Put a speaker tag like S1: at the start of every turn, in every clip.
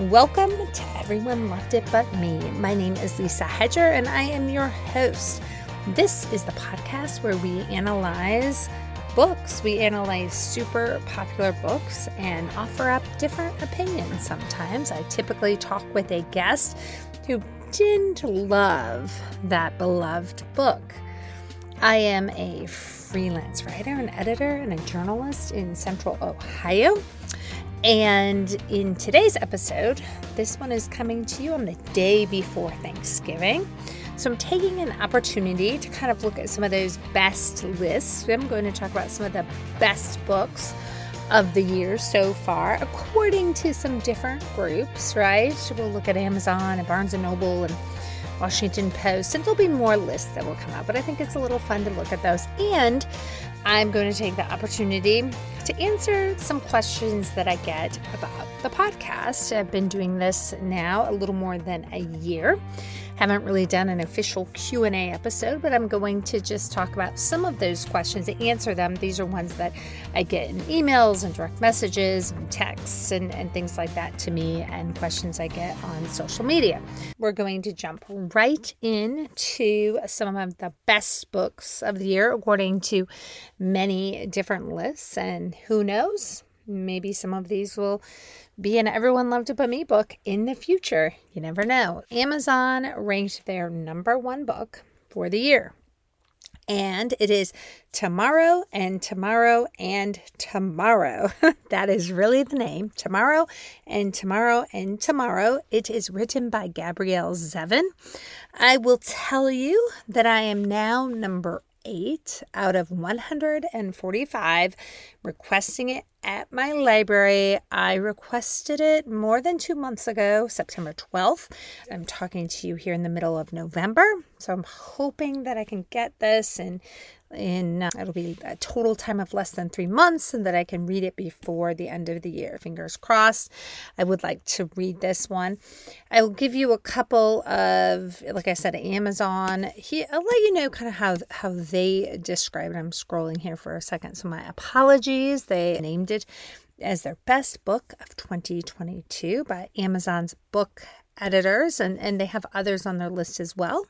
S1: Welcome to Everyone Loved It But Me. My name is Lisa Hedger and I am your host. This is the podcast where we analyze books. We analyze super popular books and offer up different opinions sometimes. I typically talk with a guest who didn't love that beloved book. I am a freelance writer and editor and a journalist in central Ohio. And in today's episode, this one is coming to you on the day before Thanksgiving. So I'm taking an opportunity to kind of look at some of those best lists. I'm going to talk about some of the best books of the year so far, according to some different groups, right? We'll look at Amazon and Barnes and Noble and Washington Post, and there'll be more lists that will come out, but I think it's a little fun to look at those. And I'm going to take the opportunity to answer some questions that I get about the podcast. I've been doing this now a little more than a year haven't really done an official q&a episode but i'm going to just talk about some of those questions and answer them. These are ones that i get in emails and direct messages and texts and, and things like that to me and questions i get on social media. We're going to jump right in to some of the best books of the year according to many different lists. And who knows maybe some of these will be an Everyone Loved But Me book in the future. You never know. Amazon ranked their number one book for the year. And it is Tomorrow and Tomorrow and Tomorrow. that is really the name. Tomorrow and Tomorrow and Tomorrow. It is written by Gabrielle Zevin. I will tell you that I am now number eight out of 145 requesting it at my library. I requested it more than two months ago, September 12th. I'm talking to you here in the middle of November. So I'm hoping that I can get this and in uh, it'll be a total time of less than three months and that i can read it before the end of the year. Fingers crossed. I would like to read this one. I will give you a couple of like i said amazon. He, i'll let you know kind of how how they describe it. I'm scrolling here for a second so my apologies. They named it as their best book of 2022 by amazon's book editors, and, and they have others on their list as well.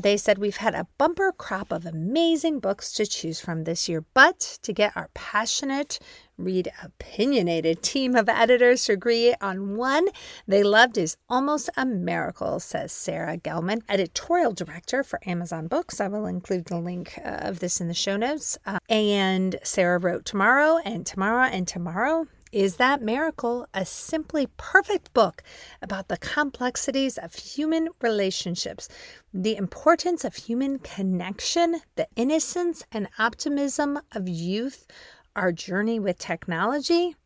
S1: They said we've had a bumper crop of amazing books to choose from this year, but to get our passionate, read opinionated team of editors to agree on one they loved is almost a miracle, says Sarah Gelman, editorial director for Amazon Books. I will include the link uh, of this in the show notes. Uh, and Sarah wrote Tomorrow and Tomorrow and Tomorrow is That Miracle, a simply perfect book about the complexities of human relationships, the importance of human connection, the innocence and optimism of youth, our journey with technology,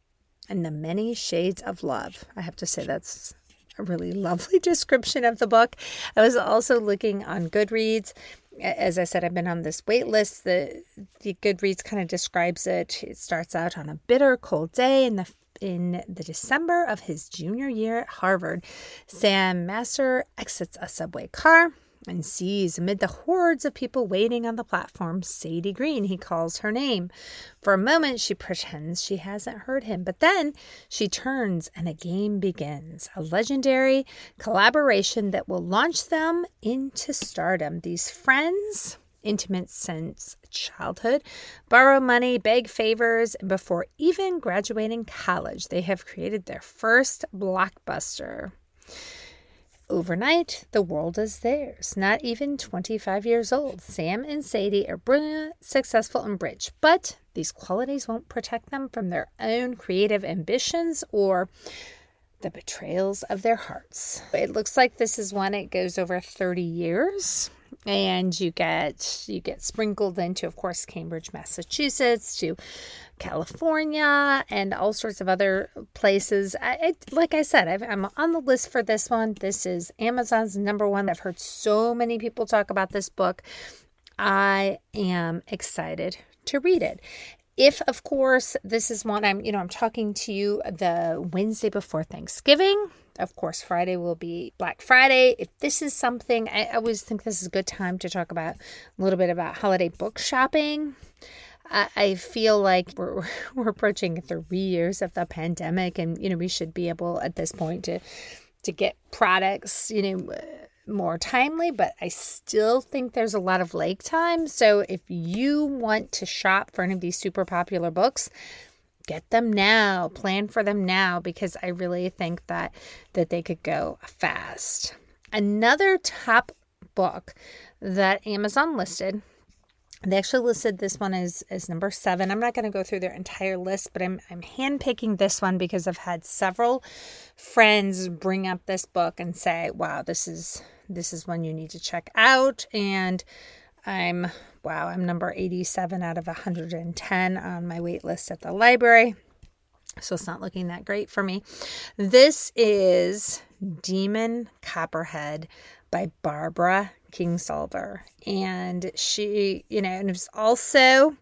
S1: and the many shades of love. I have to say, that's a really lovely description of the book. I was also looking on Goodreads as I said, I've been on this wait list. The the Goodreads kind of describes it. It starts out on a bitter, cold day in the in the December of his junior year at Harvard. Sam Masur exits a subway car and sees amid the hordes of people waiting on the platform Sadie Green. He calls her name. For a moment, she pretends she hasn't heard him, but then she turns and a game begins a legendary collaboration that will launch them into stardom. These friends intimate since childhood, borrow money, beg favors, and before even graduating college, they have created their first blockbuster. Overnight, the world is theirs. Not even 25 years old. Sam and Sadie are brilliant, successful, and rich, but these qualities won't protect them from their own creative ambitions or the betrayals of their hearts. It looks like this is one, it goes over 30 years and you get you get sprinkled into of course cambridge massachusetts to california and all sorts of other places. I, I, like i said i am on the list for this one. This is amazon's number one. I've heard so many people talk about this book. I am excited to read it. If of course this is one i'm you know i'm talking to you the wednesday before thanksgiving of course, Friday will be Black Friday. If this is something, I always think this is a good time to talk about a little bit about holiday book shopping. I, feel like we're, we're approaching three years of the pandemic, and you know we should be able at this point to to get products, you know more timely, but I still think there's a lot of lag time. So if you want to shop for any of these super popular books, get them now, plan for them now because I really think that that they could go fast. Another top book that Amazon listed they actually listed this one as, as number seven. I'm not going to go through their entire list, but I'm, I'm handpicking this one because I've had several friends bring up this book and say, wow, this is this is one you need to check out. And I'm, wow, I'm number 87 out of 110 on my wait list at the library. So it's not looking that great for me. This is Demon Copperhead by Barbara Kingsolver. And she, you know, and it's also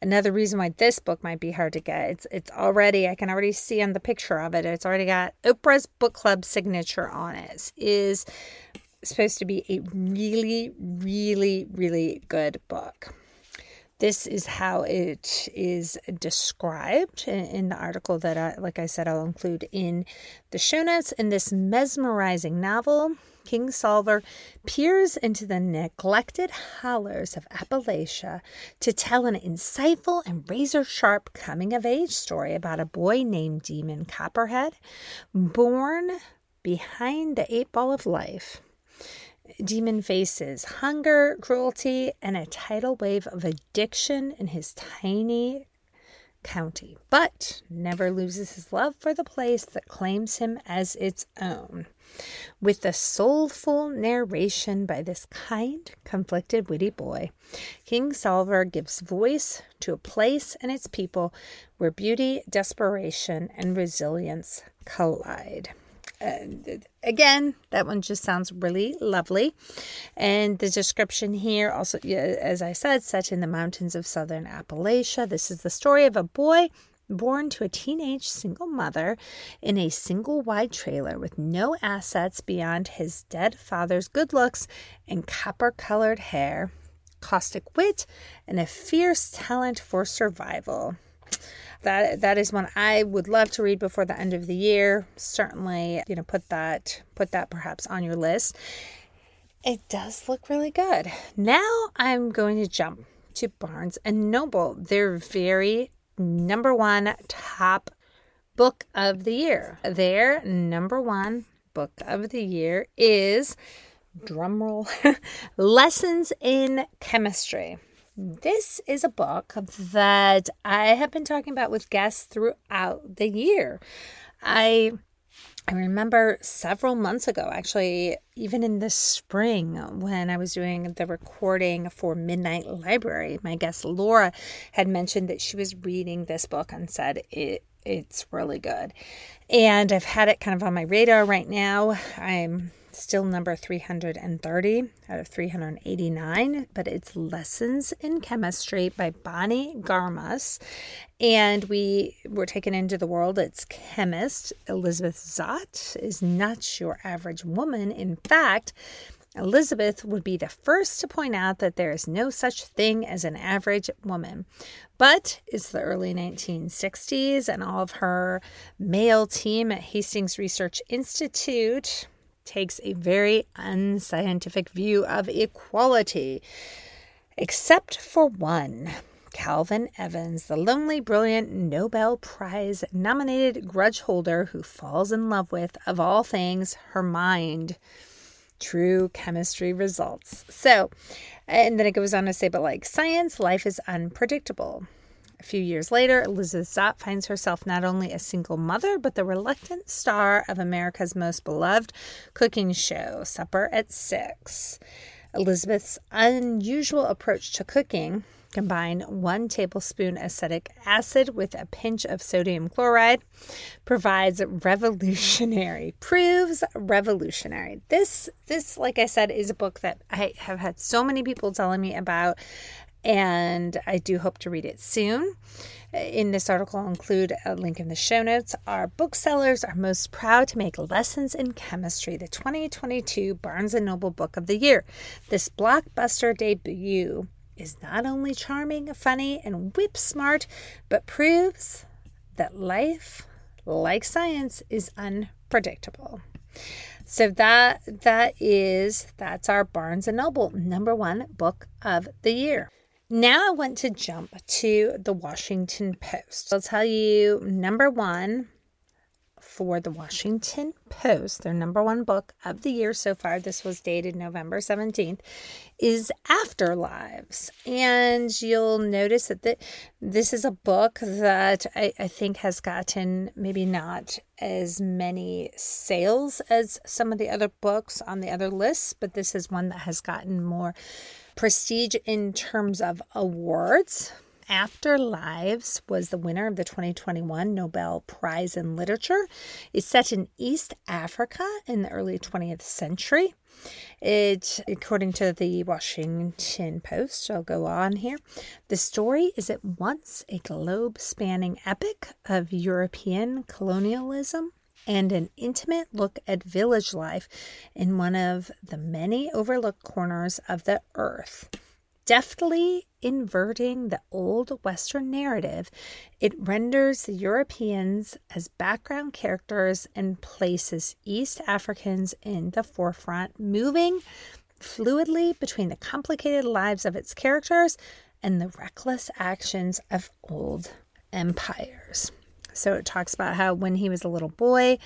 S1: another reason why this book might be hard to get. It's it's already I can already see on the picture of it. It's already got Oprah's book club signature on it. Is supposed to be a really, really, really good book. This is how it is described in the article that, I, like I said, I'll include in the show notes. In this mesmerizing novel, Kingsolver peers into the neglected hollows of Appalachia to tell an insightful and razor sharp coming of age story about a boy named Demon Copperhead, born behind the eight ball of life Demon faces hunger, cruelty, and a tidal wave of addiction in his tiny county, but never loses his love for the place that claims him as its own. With the soulful narration by this kind, conflicted, witty boy, Kingsolver gives voice to a place and its people where beauty, desperation, and resilience collide. Uh, again, that one just sounds really lovely. And the description here also, as I said, set in the mountains of southern Appalachia. This is the story of a boy born to a teenage single mother in a single wide trailer with no assets beyond his dead father's good looks and copper colored hair, caustic wit, and a fierce talent for survival that that is one I would love to read before the end of the year. Certainly, you know, put that put that perhaps on your list. It does look really good. Now I'm going to jump to Barnes and Noble. Their very number one top book of the year. Their number one book of the year is drumroll lessons in chemistry this is a book that I have been talking about with guests throughout the year. I I remember several months ago, actually, even in the spring, when I was doing the recording for Midnight Library, my guest Laura had mentioned that she was reading this book and said it it's really good. And I've had it kind of on my radar right now. I'm still number 330 out of 389, but it's Lessons in Chemistry by Bonnie Garmus. And we were taken into the world. Its chemist, Elizabeth Zott, is not your average woman. In fact, Elizabeth would be the first to point out that there is no such thing as an average woman. But it's the early 1960s, and all of her male team at Hastings Research Institute takes a very unscientific view of equality, except for one. Calvin Evans, the lonely, brilliant Nobel Prize nominated grudge holder who falls in love with, of all things, her mind. True chemistry results. So, and then it goes on to say, but like science, life is unpredictable. A few years later, Elizabeth Zott finds herself not only a single mother, but the reluctant star of America's most beloved cooking show, Supper at Six. Elizabeth's unusual approach to cooking combine one tablespoon acetic acid with a pinch of sodium chloride provides revolutionary proves revolutionary this this like i said is a book that i have had so many people telling me about and I do hope to read it soon. In this article, I'll include a link in the show notes. Our booksellers are most proud to make Lessons in Chemistry the 2022 Barnes & Noble Book of the Year. This blockbuster debut is not only charming, funny, and whip smart, but proves that life, like science, is unpredictable. So that that is that's our Barnes and Noble number 1 book of the year. Now I want to jump to the Washington Post. I'll tell you number 1 for the Washington Post, their number one book of the year so far, this was dated November 17th, is Afterlives. And you'll notice that the, this is a book that I, I think has gotten maybe not as many sales as some of the other books on the other lists, but this is one that has gotten more prestige in terms of awards. Afterlives was the winner of the 2021 Nobel Prize in Literature. It's set in East Africa in the early 20th century. It, according to the Washington Post, I'll go on here. The story is at once a globe spanning epic of European colonialism and an intimate look at village life in one of the many overlooked corners of the earth. Deftly inverting the old Western narrative, it renders the Europeans as background characters and places East Africans in the forefront, moving fluidly between the complicated lives of its characters and the reckless actions of old empires. So it talks about how when he was a little boy,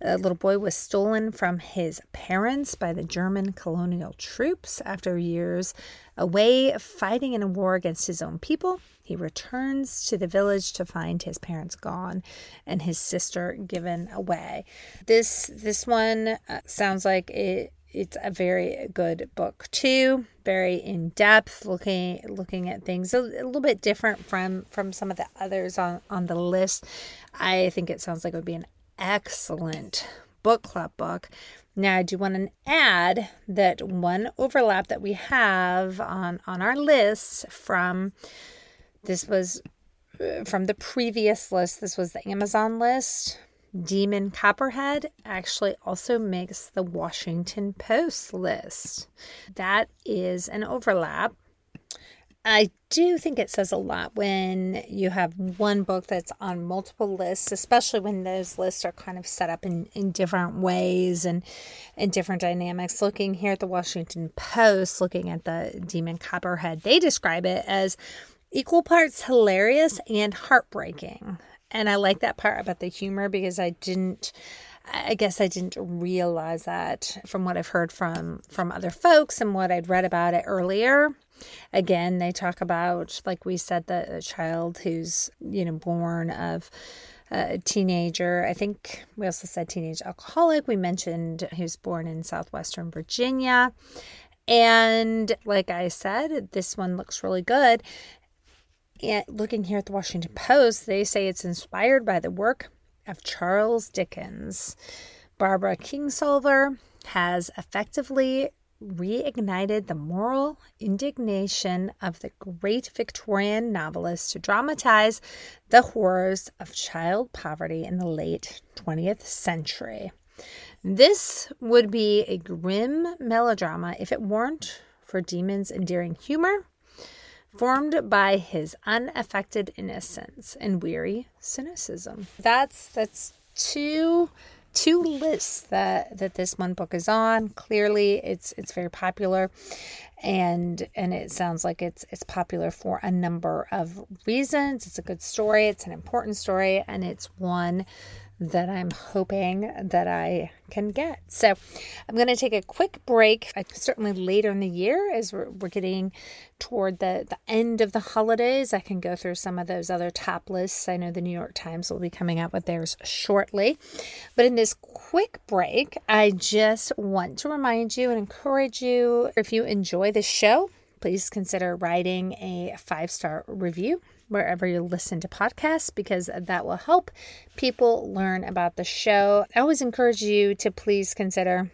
S1: a little boy was stolen from his parents by the German colonial troops after years away fighting in a war against his own people. He returns to the village to find his parents gone and his sister given away. This this one uh, sounds like it it's a very good book too very in depth looking looking at things a, a, little bit different from from some of the others on on the list. I think it sounds like it would be an excellent book club book. Now i do want to add that one overlap that we have on on our list from this was uh, from the previous list this was the amazon list Demon Copperhead actually also makes the Washington Post list. That is an overlap. I do think it says a lot when you have one book that's on multiple lists, especially when those lists are kind of set up in, in different ways and in different dynamics. Looking here at the Washington Post, looking at the Demon Copperhead, they describe it as equal parts hilarious and heartbreaking and I like that part about the humor because I didn't I guess I didn't realize that from what I've heard from from other folks and what I'd read about it earlier. Again, they talk about like we said the child who's, you know, born of a teenager. I think we also said teenage alcoholic. We mentioned who's born in southwestern Virginia. And like I said, this one looks really good. And looking here at the Washington Post, they say it's inspired by the work of Charles Dickens. Barbara Kingsolver has effectively reignited the moral indignation of the great Victorian novelist to dramatize the horrors of child poverty in the late 20th century. This would be a grim melodrama if it weren't for Demon's endearing humor formed by his unaffected innocence and weary cynicism. That's that's two two lists that that this one book is on. Clearly, it's it's very popular, and and it sounds like it's it's popular for a number of reasons. It's a good story. It's an important story, and it's one that I'm hoping that I can get. So I'm going to take a quick break. I, certainly later in the year, as we're, we're getting toward the, the end of the holidays, I can go through some of those other top lists. I know the New York Times will be coming out with theirs shortly. But in this quick break, I just want to remind you and encourage you if you enjoy the show, please consider writing a five star review wherever you listen to podcasts because that will help people learn about the show. I always encourage you to please consider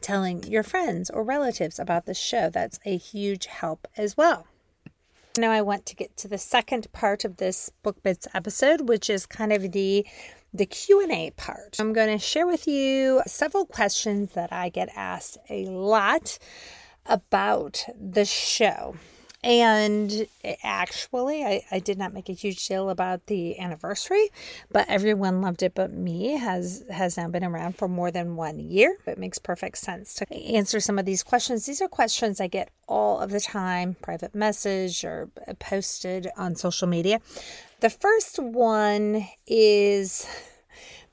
S1: telling your friends or relatives about the show. That's a huge help as well. Now I want to get to the second part of this book bits episode, which is kind of the the Q&A part. I'm going to share with you several questions that I get asked a lot about the show. And eh, actually, I, I did not make a huge deal about the anniversary, but everyone loved it but me has has now been around for more than one year. It makes perfect sense to answer some of these questions. These are questions I get all of the time, private message or eh, posted on social media. The first one is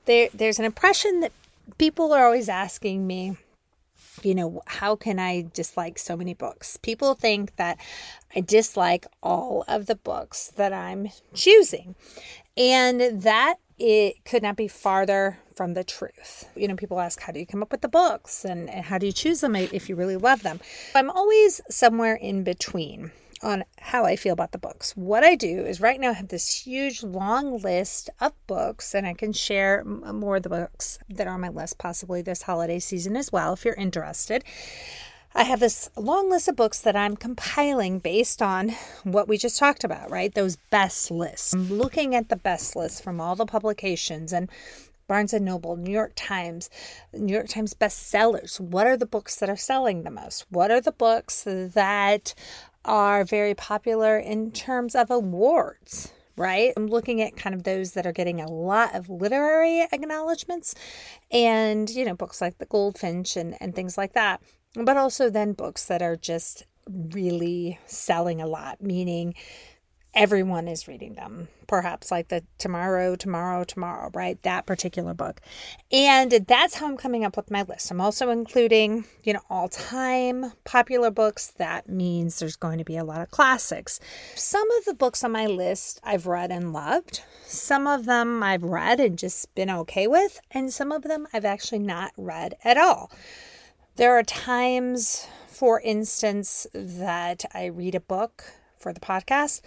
S1: there there's an impression that people are always asking me you know, how can I dislike so many books? People think that I dislike all of the books that I'm choosing. And that it could not be farther from the truth. You know, people ask, how do you come up with the books and, and how do you choose them if you really love them? I'm always somewhere in between on how I feel about the books. What I do is right now I have this huge long list of books, and I can share more of the books that are on my list possibly this holiday season as well if you're interested. I have this long list of books that I'm compiling based on what we just talked about, right? Those best lists. I'm looking at the best lists from all the publications and Barnes and Noble, New York Times, New York Times bestsellers. What are the books that are selling the most? What are the books that are very popular in terms of awards, right? I'm looking at kind of those that are getting a lot of literary acknowledgments and, you know, books like The Goldfinch and, and things like that. But also then books that are just really selling a lot, meaning everyone is reading them, perhaps like the Tomorrow, Tomorrow, Tomorrow, right? That particular book. And that's how I'm coming up with my list. I'm also including, you know, all time popular books. That means there's going to be a lot of classics. Some of the books on my list I've read and loved. Some of them I've read and just been okay with. And some of them I've actually not read at all. There are times, for instance, that I read a book for the podcast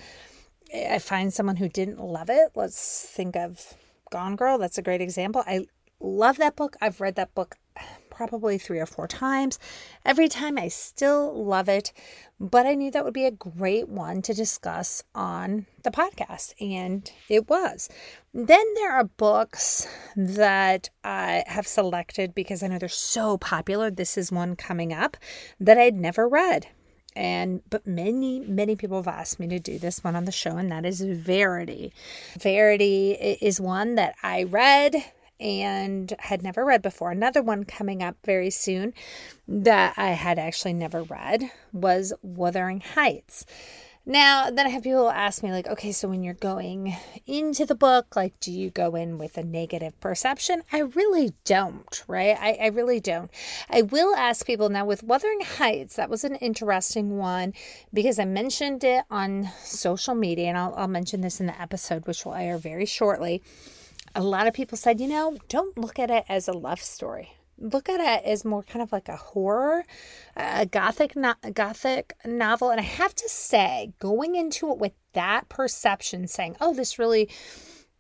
S1: I find someone who didn't love it. Let's think of Gone Girl. That's a great example. I love that book. I've read that book probably three or four times. Every time I still love it, but I knew that would be a great one to discuss on the podcast, and it was. Then there are books that I have selected because I know they're so popular. This is one coming up that I'd never read and but many many people have asked me to do this one on the show and that is verity. Verity is one that i read and had never read before. Another one coming up very soon that i had actually never read was wuthering heights now, then I have people ask me, like, okay, so when you're going into the book, like, do you go in with a negative perception? I really don't, right? I, I really don't. I will ask people now with Wuthering Heights, that was an interesting one because I mentioned it on social media, and I'll, I'll mention this in the episode, which will air very shortly. A lot of people said, you know, don't look at it as a love story look at it as more kind of like a horror, a gothic, no- gothic novel. And I have to say, going into it with that perception, saying, "Oh, this really,"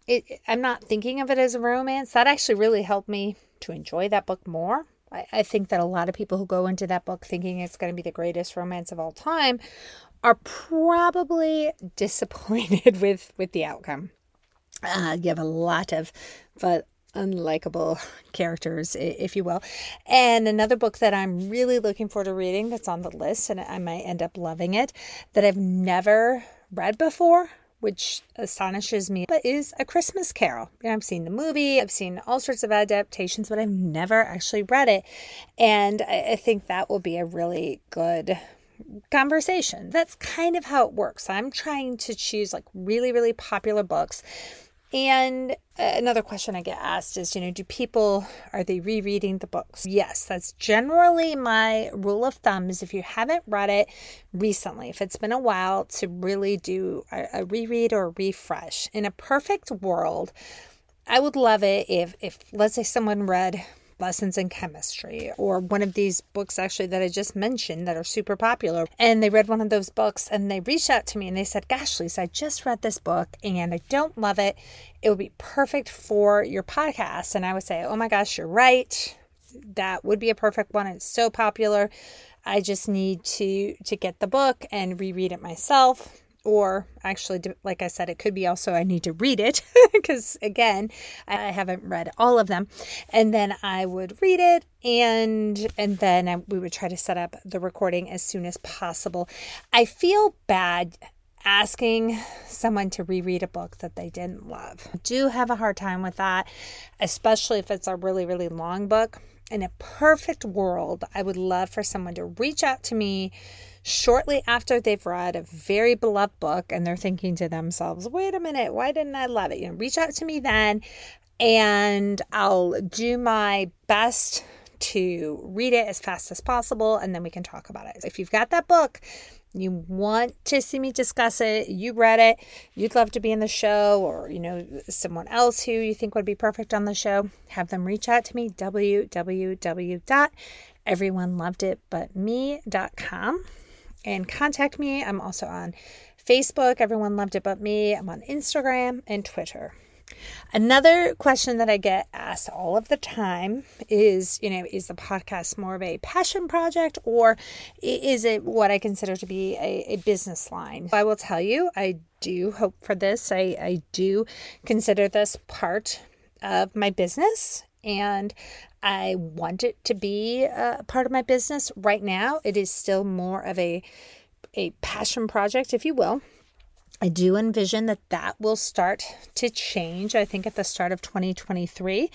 S1: it, I'm not thinking of it as a romance. That actually really helped me to enjoy that book more. I, I think that a lot of people who go into that book thinking it's going to be the greatest romance of all time are probably disappointed with with the outcome. Uh, you have a lot of but unlikable characters, if you will. And another book that I'm really looking forward to reading that's on the list, and I might end up loving it, that I've never read before. Which astonishes me, but is A Christmas Carol. I've seen the movie, I've seen all sorts of adaptations, but I've never actually read it. And I think that will be a really good conversation. That's kind of how it works. I'm trying to choose like really, really popular books and uh, another question I get asked is, you know, do people are they rereading the books? Yes, that's generally my rule of thumb is if you haven't read it recently, if it's been a while to really do a, a reread or a refresh. In a perfect world, I would love it if if let's say someone read lessons in chemistry or one of these books actually that I just mentioned that are super popular. And they read one of those books and they reached out to me and they said, Gosh, Lisa, I just read this book and I don't love it. It would be perfect for your podcast. And I would say, Oh my gosh, you're right. That would be a perfect one. It's so popular. I just need to to get the book and reread it myself or actually like i said it could be also i need to read it because again i haven't read all of them. And then i would read it and and then I, we would try to set up the recording as soon as possible. I feel bad asking someone to reread a book that they didn't love. I do have a hard time with that especially if it's a really really long book. In a perfect world i would love for someone to reach out to me shortly after they've read a very beloved book and they're thinking to themselves, wait a minute, why didn't I love it? You know, reach out to me then and I'll do my best to read it as fast as possible and then we can talk about it. If you've got that book, you want to see me discuss it, you read it, you'd love to be in the show, or you know, someone else who you think would be perfect on the show, have them reach out to me www.everyoneloveditbutme.com and contact me. I'm also on Facebook. Everyone loved it but me. I'm on Instagram and Twitter. Another question that I get asked all of the time is, you know, is the podcast more of a passion project or is it what I consider to be a, a business line? I will tell you, I do hope for this. I, I do consider this part of my business and I want it to be a part of my business. Right now, it is still more of a a passion project, if you will. I do envision that that will start to change. I think at the start of 2023,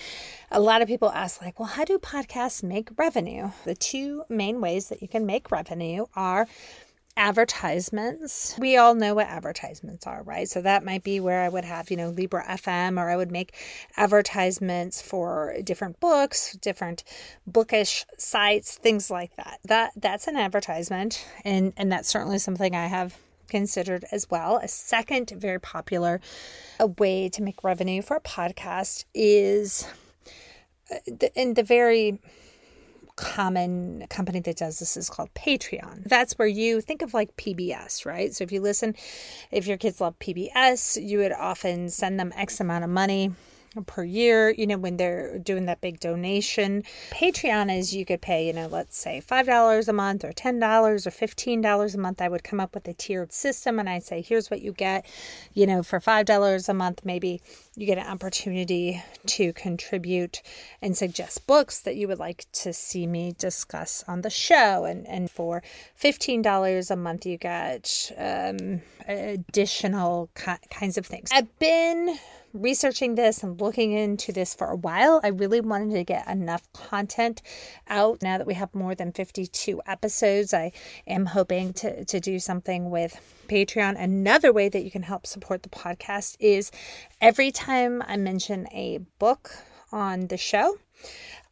S1: a lot of people ask, like, well, how do podcasts make revenue? The two main ways that you can make revenue are advertisements. We all know what advertisements are, right? So that might be where I would have, you know, Libro.fm or I would make advertisements for different books, different bookish sites, things like that. That that's an advertisement and and that's certainly something I have considered as well. A second very popular a way to make revenue for a podcast is uh, in the very common company that does this is called Patreon. That's where you think of like PBS, right? So if you listen, if your kids love PBS, you would often send them X amount of money per year, you know, when they're doing that big donation. Patreon is you could pay, you know, let's say $5 a month or $10 or $15 a month. I would come up with a tiered system and I'd say, here's what you get, you know, for $5 a month, maybe you get an opportunity to contribute and suggest books that you would like to see me discuss on the show. And, and for $15 a month, you get um, additional ki- kinds of things. I've been researching this and looking into this for a while. I really wanted to get enough content out now that we have more than 52 episodes. I am hoping to, to do something with Patreon. Another way that you can help support the podcast is every time I mention a book on the show,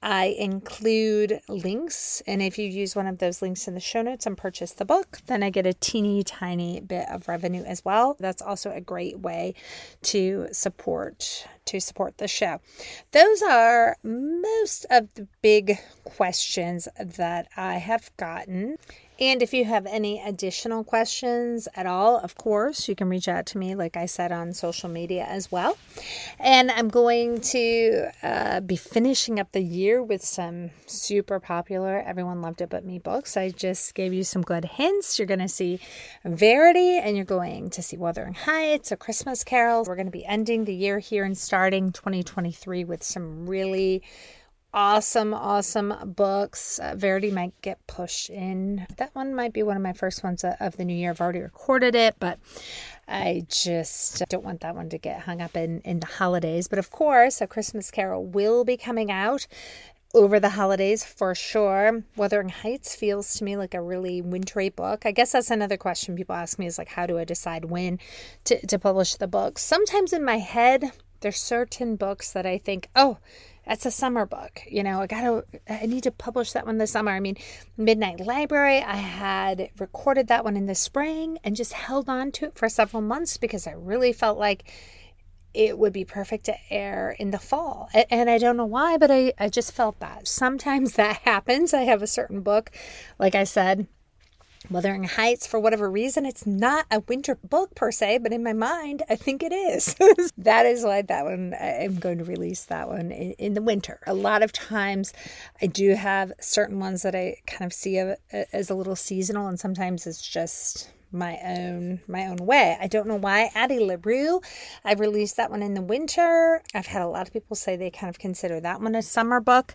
S1: I include links, and if you use one of those links in the show notes and purchase the book, then I get a teeny tiny bit of revenue as well. That's also a great way to support to support the show. Those are most of the big questions that I have gotten. And if you have any additional questions at all, of course, you can reach out to me, like I said, on social media as well. And I'm going to uh, be finishing up the year with some super popular Everyone Loved It But Me books. I just gave you some good hints. You're going to see Verity and you're going to see Wuthering Heights, A Christmas Carol. We're going to be ending the year here and starting 2023 with some really awesome, awesome books. Uh, Verity might get pushed in. That one might be one of my first ones of the new year. I've already recorded it, but I just don't want that one to get hung up in, in the holidays. But of course, A Christmas Carol will be coming out over the holidays for sure. Wuthering Heights feels to me like a really wintry book. I guess that's another question people ask me is like, how do I decide when to, to publish the book? Sometimes in my head, there's certain books that I think, oh, that's a summer book. You know, I gotta, I need to publish that one this summer. I mean, Midnight Library, I had recorded that one in the spring and just held on to it for several months because I really felt like it would be perfect to air in the fall. And I don't know why, but I, I just felt that. Sometimes that happens. I have a certain book, like I said, Wuthering Heights, for whatever reason, it's not a winter book per se, but in my mind, I think it is. that is why that one, I'm going to release that one in, in, the winter. A lot of times, I do have certain ones that I kind of see as a little seasonal, and sometimes it's just my own my own way. I don't know why. Addie LaRue, I released that one in the winter. I've had a lot of people say they kind of consider that one a summer book.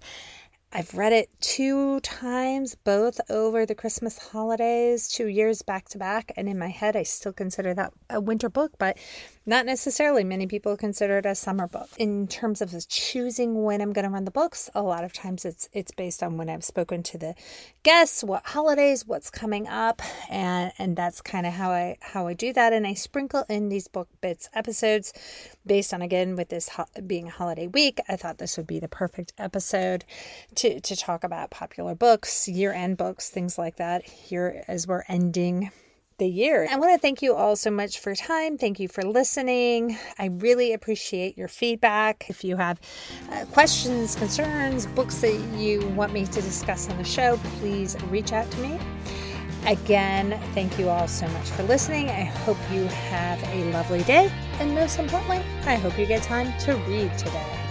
S1: I've read it two times, both over the Christmas holidays, two years back to back. And in my head, I still consider that a winter book, but not necessarily. Many people consider it a summer book. In terms of choosing when I'm going to run the books, a lot of times it's it's based on when I've spoken to the guests, what holidays, what's coming up, and and that's kind of how I how I do that. And I sprinkle in these book bits episodes based on again with this ho- being a holiday week. I thought this would be the perfect episode to to talk about popular books, year end books, things like that. Here as we're ending the year. I want to thank you all so much for time. Thank you for listening. I really appreciate your feedback. If you have uh, questions, concerns, books that you want me to discuss on the show, please reach out to me. Again, thank you all so much for listening. I hope you have a lovely day. And most importantly, I hope you get time to read today.